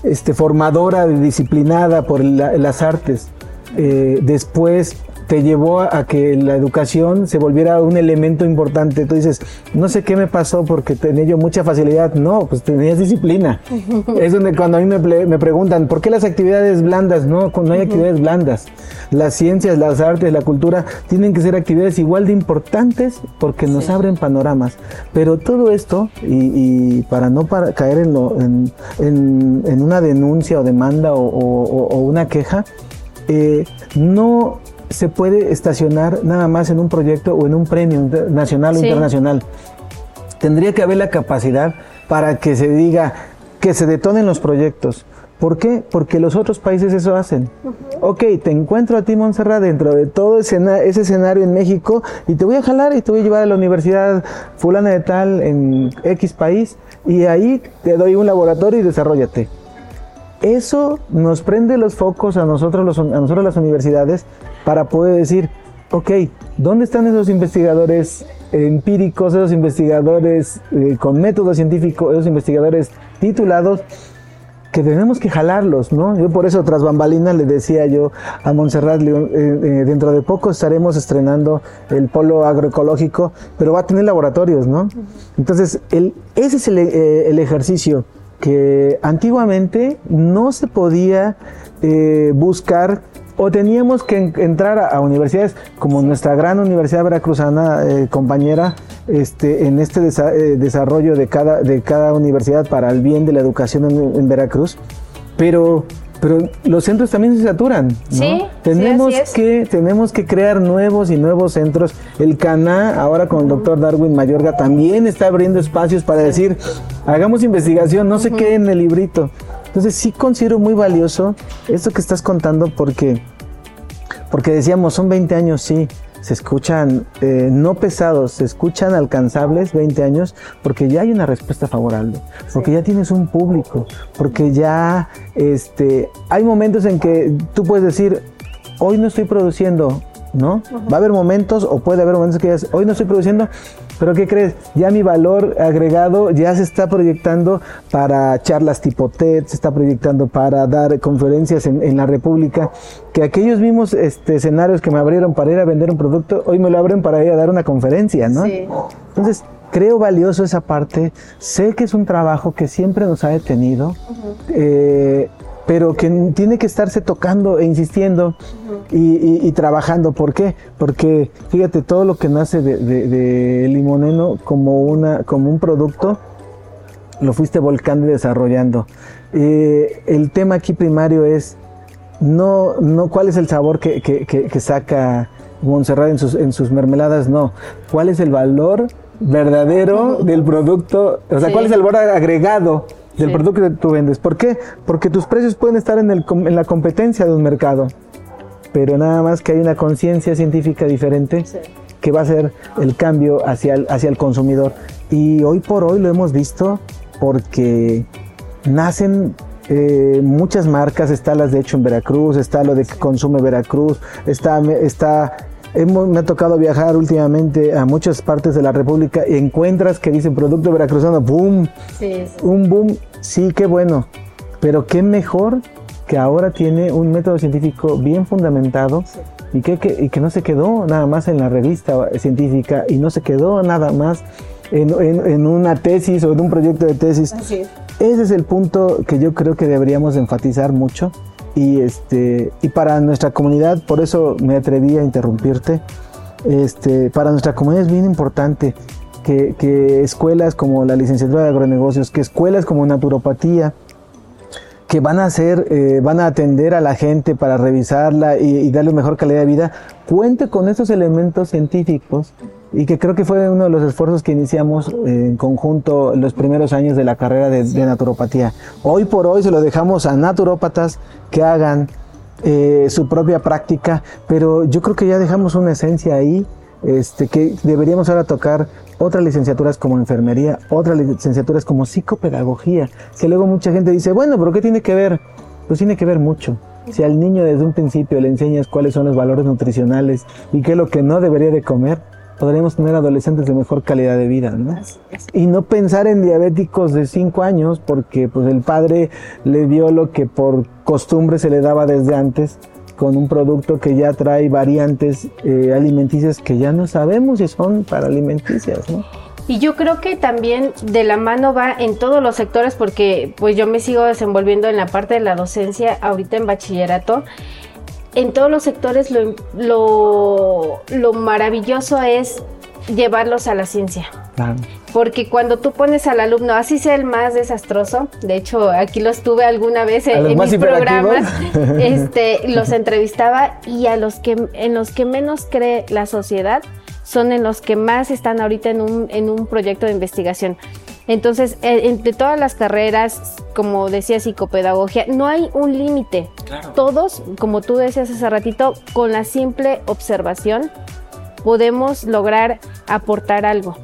este, formadora disciplinada por las artes, eh, después te llevó a que la educación se volviera un elemento importante. Tú dices, no sé qué me pasó porque tenía yo mucha facilidad. No, pues tenías disciplina. [LAUGHS] es donde cuando a mí me, me, preguntan, ¿por qué las actividades blandas? No, no hay actividades blandas. Las ciencias, las artes, la cultura tienen que ser actividades igual de importantes porque nos abren panoramas. Pero todo esto, y, para no para caer en, lo, en, en, una denuncia o demanda o, o, una queja, eh, no se puede estacionar nada más en un proyecto o en un premio nacional o internacional. Tendría que haber la capacidad para que se diga que se detonen los proyectos. ¿Por qué? Porque los otros países eso hacen. ok, te encuentro a ti, Montserrat, dentro de todo ese, ese escenario en México y te voy a jalar y te voy a llevar a la universidad fulana de tal en X país y ahí te doy un laboratorio y desarrollate. Eso nos prende los focos a nosotros, los, a nosotros las universidades para poder decir, ok, ¿dónde están esos investigadores empíricos, esos investigadores eh, con método científico, esos investigadores titulados? que tenemos que jalarlos, ¿no? Yo por eso tras bambalina le decía yo a Montserrat, eh, eh, dentro de poco estaremos estrenando el polo agroecológico, pero va a tener laboratorios, ¿no? Entonces, ese es el, ejercicio que antiguamente no se podía buscar o teníamos que entrar a, universidades como nuestra gran Universidad Veracruzana, eh, compañera, este, en este eh, desarrollo de cada, de cada universidad para el bien de la educación en Veracruz. Pero pero los centros también se saturan. ¿no? Sí, tenemos que tenemos que crear nuevos y nuevos centros. El CANA, ahora con el doctor Darwin Mayorga, también está abriendo espacios para decir, hagamos investigación, no se quede en el librito. Entonces sí considero muy valioso esto que estás contando porque, porque decíamos, son 20 años, sí, se escuchan eh, no pesados, se escuchan alcanzables 20 años porque ya hay una respuesta favorable, porque ya tienes un público, porque ya este, hay momentos en que tú puedes decir, hoy no estoy produciendo, ¿no? Va a haber momentos o puede haber momentos que digas, hoy no estoy produciendo, pero ¿qué crees? Ya mi valor agregado ya se está proyectando para charlas tipo TED, se está proyectando para dar conferencias en, la República, que aquellos mismos este, escenarios que me abrieron para ir a vender un producto, hoy me lo abren para ir a dar una conferencia, ¿no? Sí. Entonces, creo valioso esa parte. Sé que es un trabajo que siempre nos ha detenido pero que tiene que estarse tocando e insistiendo y, trabajando. ¿Por qué? Porque fíjate, todo lo que nace de, limoneno como, una, como un producto, lo fuiste volcando y desarrollando. Eh, el tema aquí primario es no, no cuál es el sabor que, que, saca Montserrat en sus, en sus mermeladas, no. ¿Cuál es el valor verdadero del producto? O sea, ¿cuál es el valor agregado del producto que tú vendes. ¿Por qué? Porque tus precios pueden estar en, el, en la competencia de un mercado, pero nada más que hay una conciencia científica diferente que va a ser el cambio hacia el, hacia el consumidor. Y hoy por hoy lo hemos visto porque nacen eh, muchas marcas, está las de hecho en Veracruz, está lo de que consume Veracruz, está, está me ha tocado viajar últimamente a muchas partes de la República y encuentras que dicen producto veracruzano, boom, un boom, sí, qué bueno, pero qué mejor que ahora tiene un método científico bien fundamentado y, que, y que no se quedó nada más en la revista científica y no se quedó nada más en, en, una tesis o en un proyecto de tesis. Ese es el punto que yo creo que deberíamos enfatizar mucho y este y para nuestra comunidad por eso me atreví a interrumpirte este para nuestra comunidad es bien importante que, escuelas como la licenciatura de agronegocios que escuelas como naturopatía que van a hacer, eh, van a atender a la gente para revisarla y, y, darle mejor calidad de vida, cuente con estos elementos científicos y que creo que fue uno de los esfuerzos que iniciamos en conjunto los primeros años de la carrera de, naturopatía. Hoy por hoy se lo dejamos a naturópatas que hagan eh, su propia práctica, pero yo creo que ya dejamos una esencia ahí, este, que deberíamos ahora tocar otras licenciaturas como enfermería, otras licenciaturas como psicopedagogía, que luego mucha gente dice, bueno, pero ¿qué tiene que ver? Pues tiene que ver mucho. Si al niño desde un principio le enseñas cuáles son los valores nutricionales y qué es lo que no debería de comer, podríamos tener adolescentes de mejor calidad de vida, ¿no? Y no pensar en diabéticos de 5 años porque pues el padre le dio lo que por costumbre se le daba desde antes con un producto que ya trae variantes eh, alimenticias que ya no sabemos si son para alimenticias, ¿no? Y yo creo que también de la mano va en todos los sectores porque pues yo me sigo desenvolviendo en la parte de la docencia ahorita en bachillerato en todos los sectores lo, lo, maravilloso es llevarlos a la ciencia. Porque cuando tú pones al alumno, así sea el más desastroso, de hecho aquí los tuve alguna vez en, mis programas, [LAUGHS] [LAUGHS] este, los entrevistaba y a los que en los que menos cree la sociedad son en los que más están ahorita en un, en un proyecto de investigación. Entonces, eh, entre todas las carreras, como decía psicopedagogía, no hay un límite. Todos, como tú decías hace ratito, con la simple observación podemos lograr aportar algo.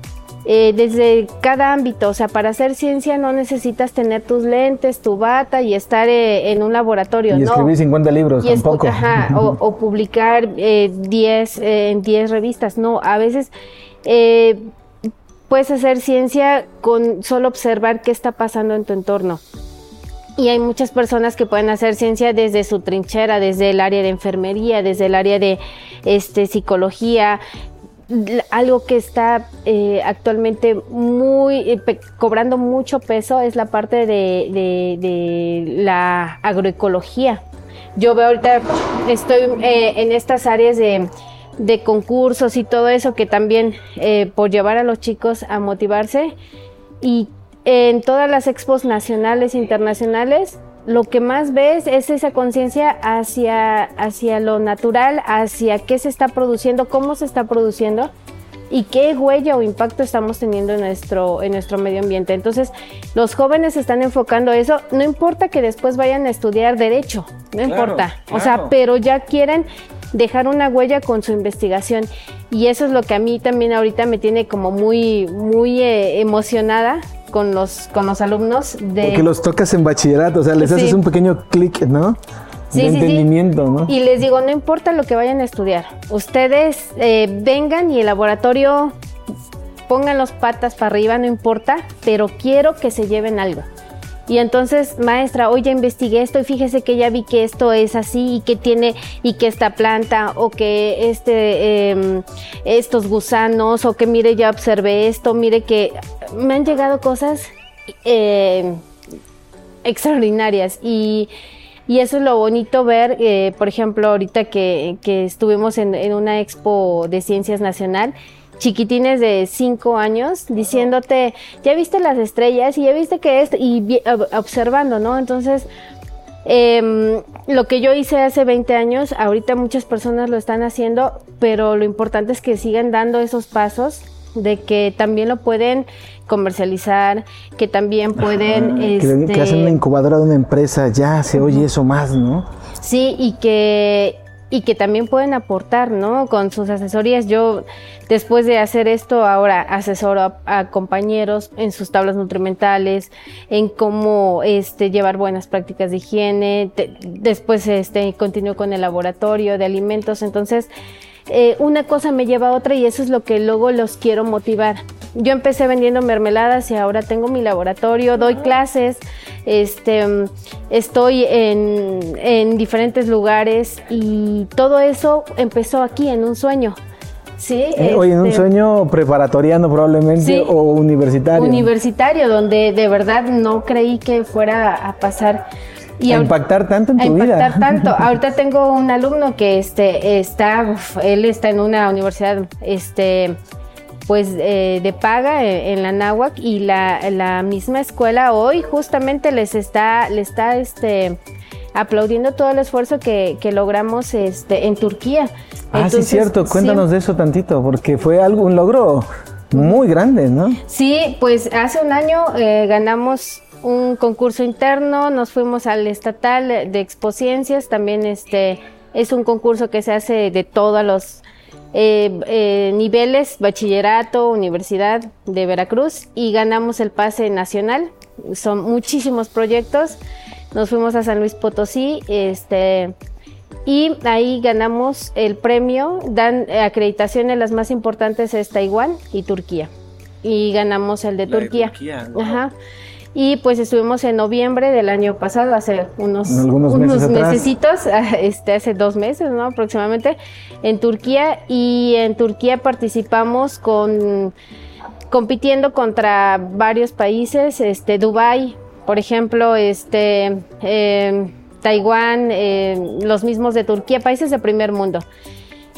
Eh, desde cada ámbito. O sea, para hacer ciencia no necesitas tener tus lentes, tu bata y estar eh, en un laboratorio. Y escribir 50 libros tampoco. [LAUGHS] o, publicar 10 eh, en 10 revistas. No, a veces puedes hacer ciencia con solo observar qué está pasando en tu entorno. Y hay muchas personas que pueden hacer ciencia desde su trinchera, desde el área de enfermería, desde el área de este, psicología, algo que está eh, actualmente muy eh, cobrando mucho peso es la parte de, la agroecología. Yo veo ahorita, estoy eh, en estas áreas de, de, concursos y todo eso que también por llevar a los chicos a motivarse y en todas las expos nacionales e internacionales lo que más ves es esa conciencia hacia, hacia lo natural, hacia qué se está produciendo, cómo se está produciendo y qué huella o impacto estamos teniendo en nuestro, en nuestro medio ambiente. Entonces, los jóvenes están enfocando eso, no importa que después vayan a estudiar derecho, no importa, o sea, pero ya quieren dejar una huella con su investigación. Y eso es lo que a mí también ahorita me tiene como muy, muy eh, emocionada con los, con los alumnos de... Porque los tocas en bachillerato, o sea, les haces un pequeño clic, ¿no? Sí, de entendimiento, ¿no? Y les digo, no importa lo que vayan a estudiar, ustedes eh, vengan y el laboratorio pongan los patas para arriba, no importa, pero quiero que se lleven algo. Y entonces, maestra, hoy ya investigué esto y fíjese que ya vi que esto es así y que tiene y que esta planta o que este em, estos gusanos o que mire ya observé esto, mire que me han llegado cosas eh, extraordinarias y, eso es lo bonito ver, eh, por ejemplo, ahorita que, estuvimos en, en, una expo de ciencias nacional, chiquitines de 5 años diciéndote, ya viste las estrellas y ya viste que es, y observando, ¿no? Entonces, em, lo que yo hice hace 20 años, ahorita muchas personas lo están haciendo, pero lo importante es que sigan dando esos pasos de que también lo pueden comercializar, que también pueden... que, este hacen una incubadora de una empresa, ya se oye eso más, ¿no? Sí, y que y que también pueden aportar, ¿no? Con sus asesorías. Yo, después de hacer esto, ahora asesoro a, compañeros en sus tablas nutrimentales, en cómo este, llevar buenas prácticas de higiene. después este, continúo con el laboratorio de alimentos. Entonces, eh, una cosa me lleva a otra y eso es lo que luego los quiero motivar. Yo empecé vendiendo mermeladas y ahora tengo mi laboratorio, doy clases, este, estoy en, diferentes lugares y todo eso empezó aquí en un sueño. Sí, eh, Oye, en un este, sueño preparatoriano probablemente o universitario. Universitario, donde de verdad no creí que fuera a pasar y a impactar tanto en tu vida. Impactar tanto. [LAUGHS] Ahorita tengo un alumno que este está, él está en una universidad, este, pues eh, de paga eh, en, la náhuac y la, misma escuela hoy justamente les está, le está, este, aplaudiendo todo el esfuerzo que, logramos este, en Turquía. Ah, sí, cierto. Cuéntanos de eso tantito, porque fue algo, un logro muy grande, ¿no? Sí, pues hace un año eh, ganamos un concurso interno, nos fuimos al estatal de Expociencias, también este es un concurso que se hace de todos los eh, eh, niveles, bachillerato, universidad de Veracruz y ganamos el pase nacional. Son muchísimos proyectos. Nos fuimos a San Luis Potosí, este y ahí ganamos el premio. Dan acreditaciones las más importantes es Taiwán y Turquía. Y ganamos el de Turquía. Ajá. Y pues estuvimos en noviembre del año pasado, hace unos, unos meses [LAUGHS] este, hace dos meses, ¿no? Aproximadamente, en Turquía. Y en Turquía participamos con compitiendo contra varios países, este, Dubai, por ejemplo, este, em, Taiwán, em, los mismos de Turquía, países de primer mundo.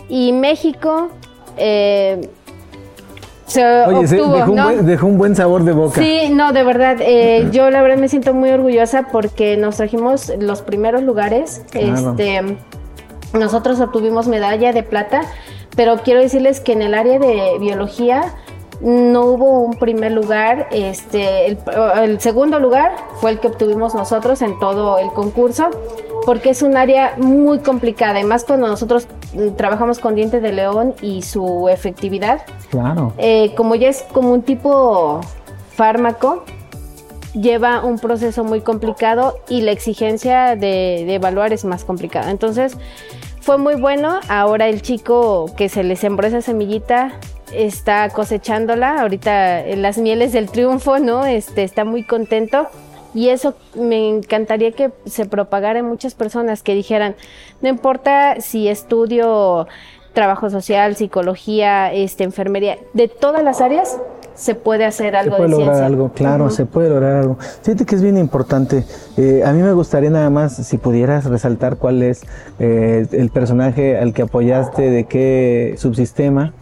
Y México, eh, Oye, dejó, un buen, sabor de boca. Sí, no, de verdad. Eh, yo la verdad me siento muy orgullosa porque nos trajimos los primeros lugares. Este, nosotros obtuvimos medalla de plata, pero quiero decirles que en el área de biología no hubo un primer lugar, este, el, segundo lugar fue el que obtuvimos nosotros en todo el concurso, porque es un área muy complicada, además cuando nosotros mm, trabajamos con diente de león y su efectividad. Claro. Eh, como ya es como un tipo fármaco, lleva un proceso muy complicado y la exigencia de, de evaluar es más complicada. Entonces, fue muy bueno. Ahora el chico que se le sembró esa semillita está cosechándola ahorita en las mieles del triunfo, ¿no? Este está muy contento y eso me encantaría que se propagara en muchas personas que dijeran, no importa si estudio trabajo social, psicología, este enfermería, de todas las áreas se puede hacer algo se puede de lograr algo, claro, se puede lograr algo. Fíjate que es bien importante. Eh, a mí me gustaría nada más, si pudieras resaltar cuál es eh, el personaje al que apoyaste, de qué subsistema,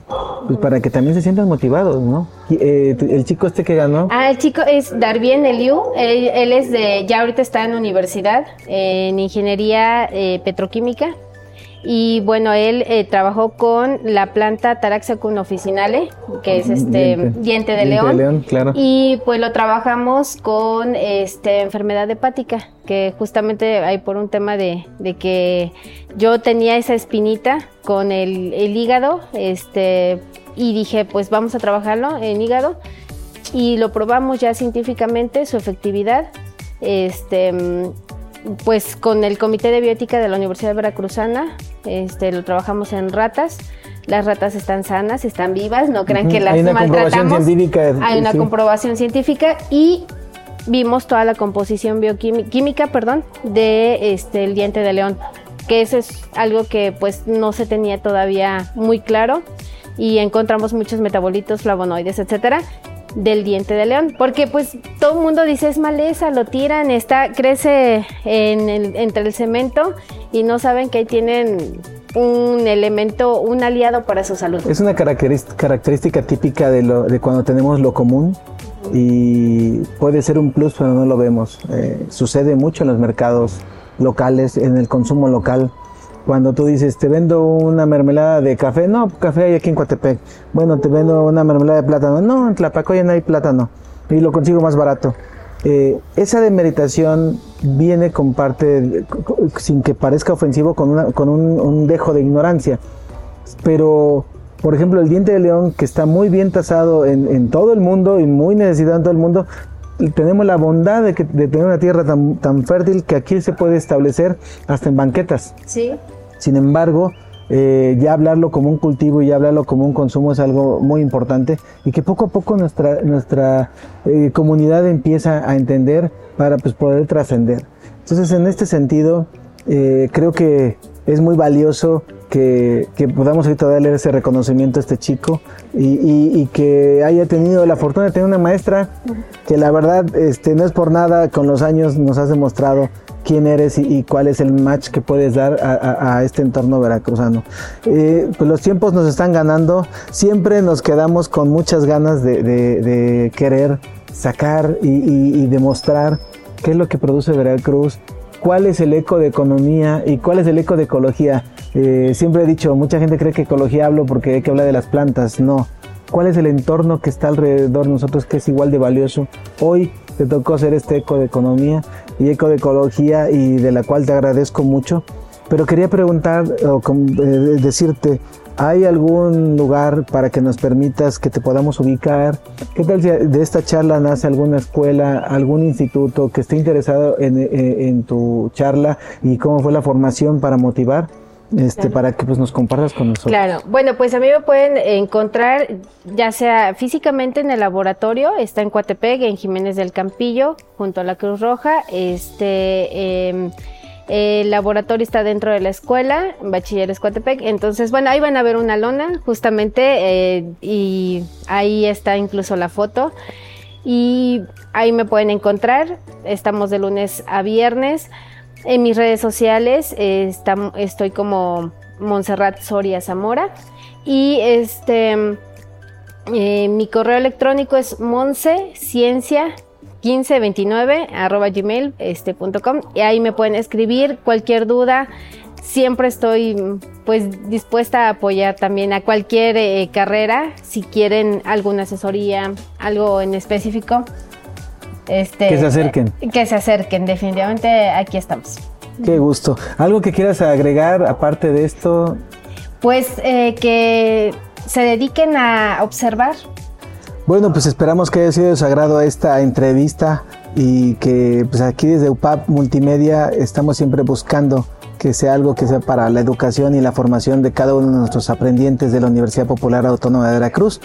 pues para que también se sientan motivados, ¿no? Eh, el chico este que ganó. Ah, el chico es Darvien Eliu. Él, él, es de, ya ahorita está en universidad, en ingeniería petroquímica. Y bueno, él eh, trabajó con la planta Taraxacum officinale, que es este diente, de león. claro. Y pues lo trabajamos con este enfermedad hepática, que justamente hay por un tema de, de que yo tenía esa espinita con el, el, hígado, este, y dije, pues vamos a trabajarlo en hígado. Y lo probamos ya científicamente, su efectividad. Este, pues con el Comité de Bioética de la Universidad Veracruzana, este, lo trabajamos en ratas. Las ratas están sanas, están vivas, no crean que las Hay una maltratamos. Comprobación científica, Hay una sí. comprobación científica y vimos toda la composición bioquímica, perdón, de este el diente de león, que eso es algo que pues no se tenía todavía muy claro y encontramos muchos metabolitos, flavonoides, etcétera del diente de león, porque pues todo el mundo dice es maleza, lo tiran, está crece en el, entre el cemento y no saben que ahí tienen un elemento, un aliado para su salud. Es una característica típica de, lo, de cuando tenemos lo común y puede ser un plus, pero no lo vemos. Eh, sucede mucho en los mercados locales, en el consumo local. Cuando tú dices, te vendo una mermelada de café, no, café hay aquí en Coatepec. Bueno, te vendo una mermelada de plátano, no, en Tlapacoya no hay plátano y lo consigo más barato. Eh, esa demeritación viene con parte, sin que parezca ofensivo, con, una, con un, dejo de ignorancia. Pero, por ejemplo, el diente de león, que está muy bien tasado en, en todo el mundo y muy necesitado en todo el mundo, tenemos la bondad de, que, de, tener una tierra tan, tan fértil que aquí se puede establecer hasta en banquetas. Sí. Sin embargo, eh, ya hablarlo como un cultivo y ya hablarlo como un consumo es algo muy importante y que poco a poco nuestra, nuestra eh, comunidad empieza a entender para pues, poder trascender. Entonces, en este sentido, eh, creo que es muy valioso que, que, podamos ahorita darle ese reconocimiento a este chico y, y, que haya tenido la fortuna de tener una maestra que la verdad este, no es por nada, con los años nos has demostrado quién eres y, cuál es el match que puedes dar a, este entorno veracruzano. Eh, pues los tiempos nos están ganando, siempre nos quedamos con muchas ganas de, querer sacar y, y, demostrar qué es lo que produce Veracruz, cuál es el eco de economía y cuál es el eco de ecología. Eh, siempre he dicho, mucha gente cree que ecología hablo porque hay que hablar de las plantas, no. ¿Cuál es el entorno que está alrededor de nosotros que es igual de valioso? Hoy te tocó hacer este eco de economía y eco de ecología y de la cual te agradezco mucho. Pero quería preguntar o eh, decirte, ¿hay algún lugar para que nos permitas que te podamos ubicar? ¿Qué tal si de esta charla nace alguna escuela, algún instituto que esté interesado en, en tu charla y cómo fue la formación para motivar? Este, claro. para que pues nos compartas con nosotros. Claro, bueno, pues a mí me pueden encontrar ya sea físicamente en el laboratorio, está en Coatepec, en Jiménez del Campillo, junto a la Cruz Roja, este... Eh, el laboratorio está dentro de la escuela, Bachilleres Coatepec. Entonces, bueno, ahí van a ver una lona, justamente, eh, y ahí está incluso la foto. Y ahí me pueden encontrar. Estamos de lunes a viernes. En mis redes sociales eh, está, estoy como Montserrat Soria Zamora. Y este eh, mi correo electrónico es monceciencia 1529 arroba gmail este, punto com, y ahí me pueden escribir cualquier duda siempre estoy pues dispuesta a apoyar también a cualquier eh, carrera si quieren alguna asesoría, algo en específico. Este, que se acerquen. Que se acerquen, definitivamente aquí estamos. Qué gusto. ¿Algo que quieras agregar aparte de esto? Pues eh, que se dediquen a observar. Bueno, pues esperamos que haya sido de su agrado esta entrevista y que pues aquí desde UPAP Multimedia estamos siempre buscando que sea algo que sea para la educación y la formación de cada uno de nuestros aprendientes de la Universidad Popular Autónoma de Veracruz.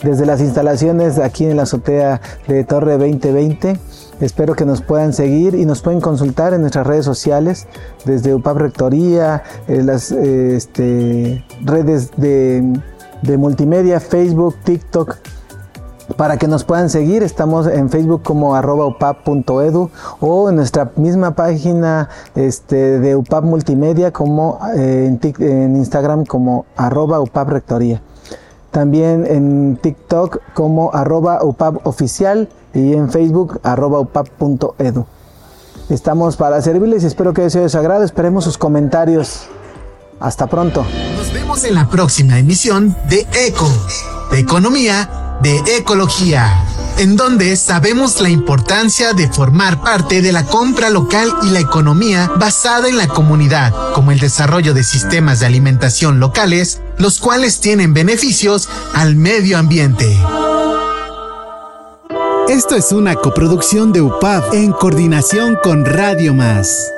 Desde las instalaciones aquí en la azotea de Torre 2020, espero que nos puedan seguir y nos pueden consultar en nuestras redes sociales, desde UPAP Rectoría, eh, las eh, este, redes de, de multimedia, Facebook, TikTok, para que nos puedan seguir, estamos en Facebook como arroba upap.edu o en nuestra misma página este, de UPAP Multimedia como eh, en, Instagram como arroba upap rectoría. También en TikTok como arroba y en Facebook arroba upap.edu. Estamos para servirles y espero que de su agrado. Esperemos sus comentarios. Hasta pronto. Nos vemos en la próxima emisión de ECO, de Economía de ecología, en donde sabemos la importancia de formar parte de la compra local y la economía basada en la comunidad, como el desarrollo de sistemas de alimentación locales, los cuales tienen beneficios al medio ambiente. Esto es una coproducción de UPAP en coordinación con Radio Más.